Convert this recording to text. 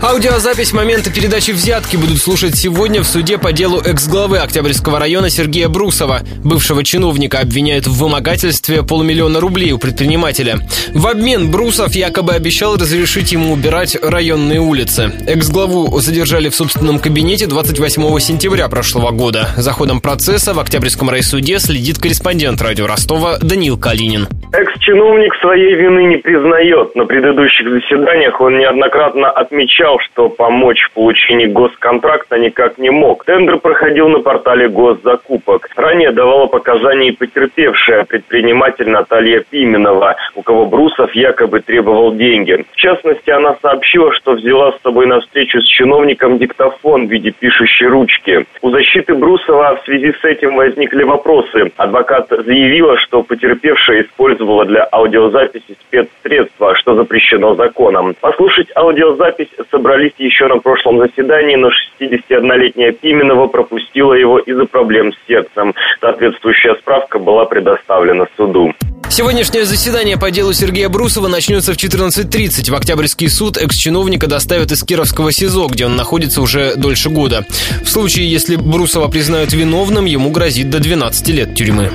Аудиозапись момента передачи взятки будут слушать сегодня в суде по делу экс-главы Октябрьского района Сергея Брусова. Бывшего чиновника обвиняют в вымогательстве полумиллиона рублей у предпринимателя. В обмен Брусов якобы обещал разрешить ему убирать районные улицы. Экс-главу задержали в собственном кабинете 28 сентября прошлого года. За ходом процесса в Октябрьском райсуде следит корреспондент радио Ростова Даниил Калинин. Экс-чиновник своей вины не признает. На предыдущих заседаниях он неоднократно отмечал, что помочь в получении госконтракта никак не мог. Тендер проходил на портале госзакупок. Ранее давала показания и потерпевшая предприниматель Наталья Пименова, у кого Брусов якобы требовал деньги. В частности, она сообщила, что взяла с собой на встречу с чиновником диктофон в виде пишущей ручки. У защиты Брусова в связи с этим возникли вопросы. Адвокат заявила, что потерпевшая использовала использовала для аудиозаписи спецсредства, что запрещено законом. Послушать аудиозапись собрались еще на прошлом заседании, но 61-летняя Пименова пропустила его из-за проблем с сердцем. Соответствующая справка была предоставлена суду. Сегодняшнее заседание по делу Сергея Брусова начнется в 14.30. В Октябрьский суд экс-чиновника доставят из Кировского СИЗО, где он находится уже дольше года. В случае, если Брусова признают виновным, ему грозит до 12 лет тюрьмы.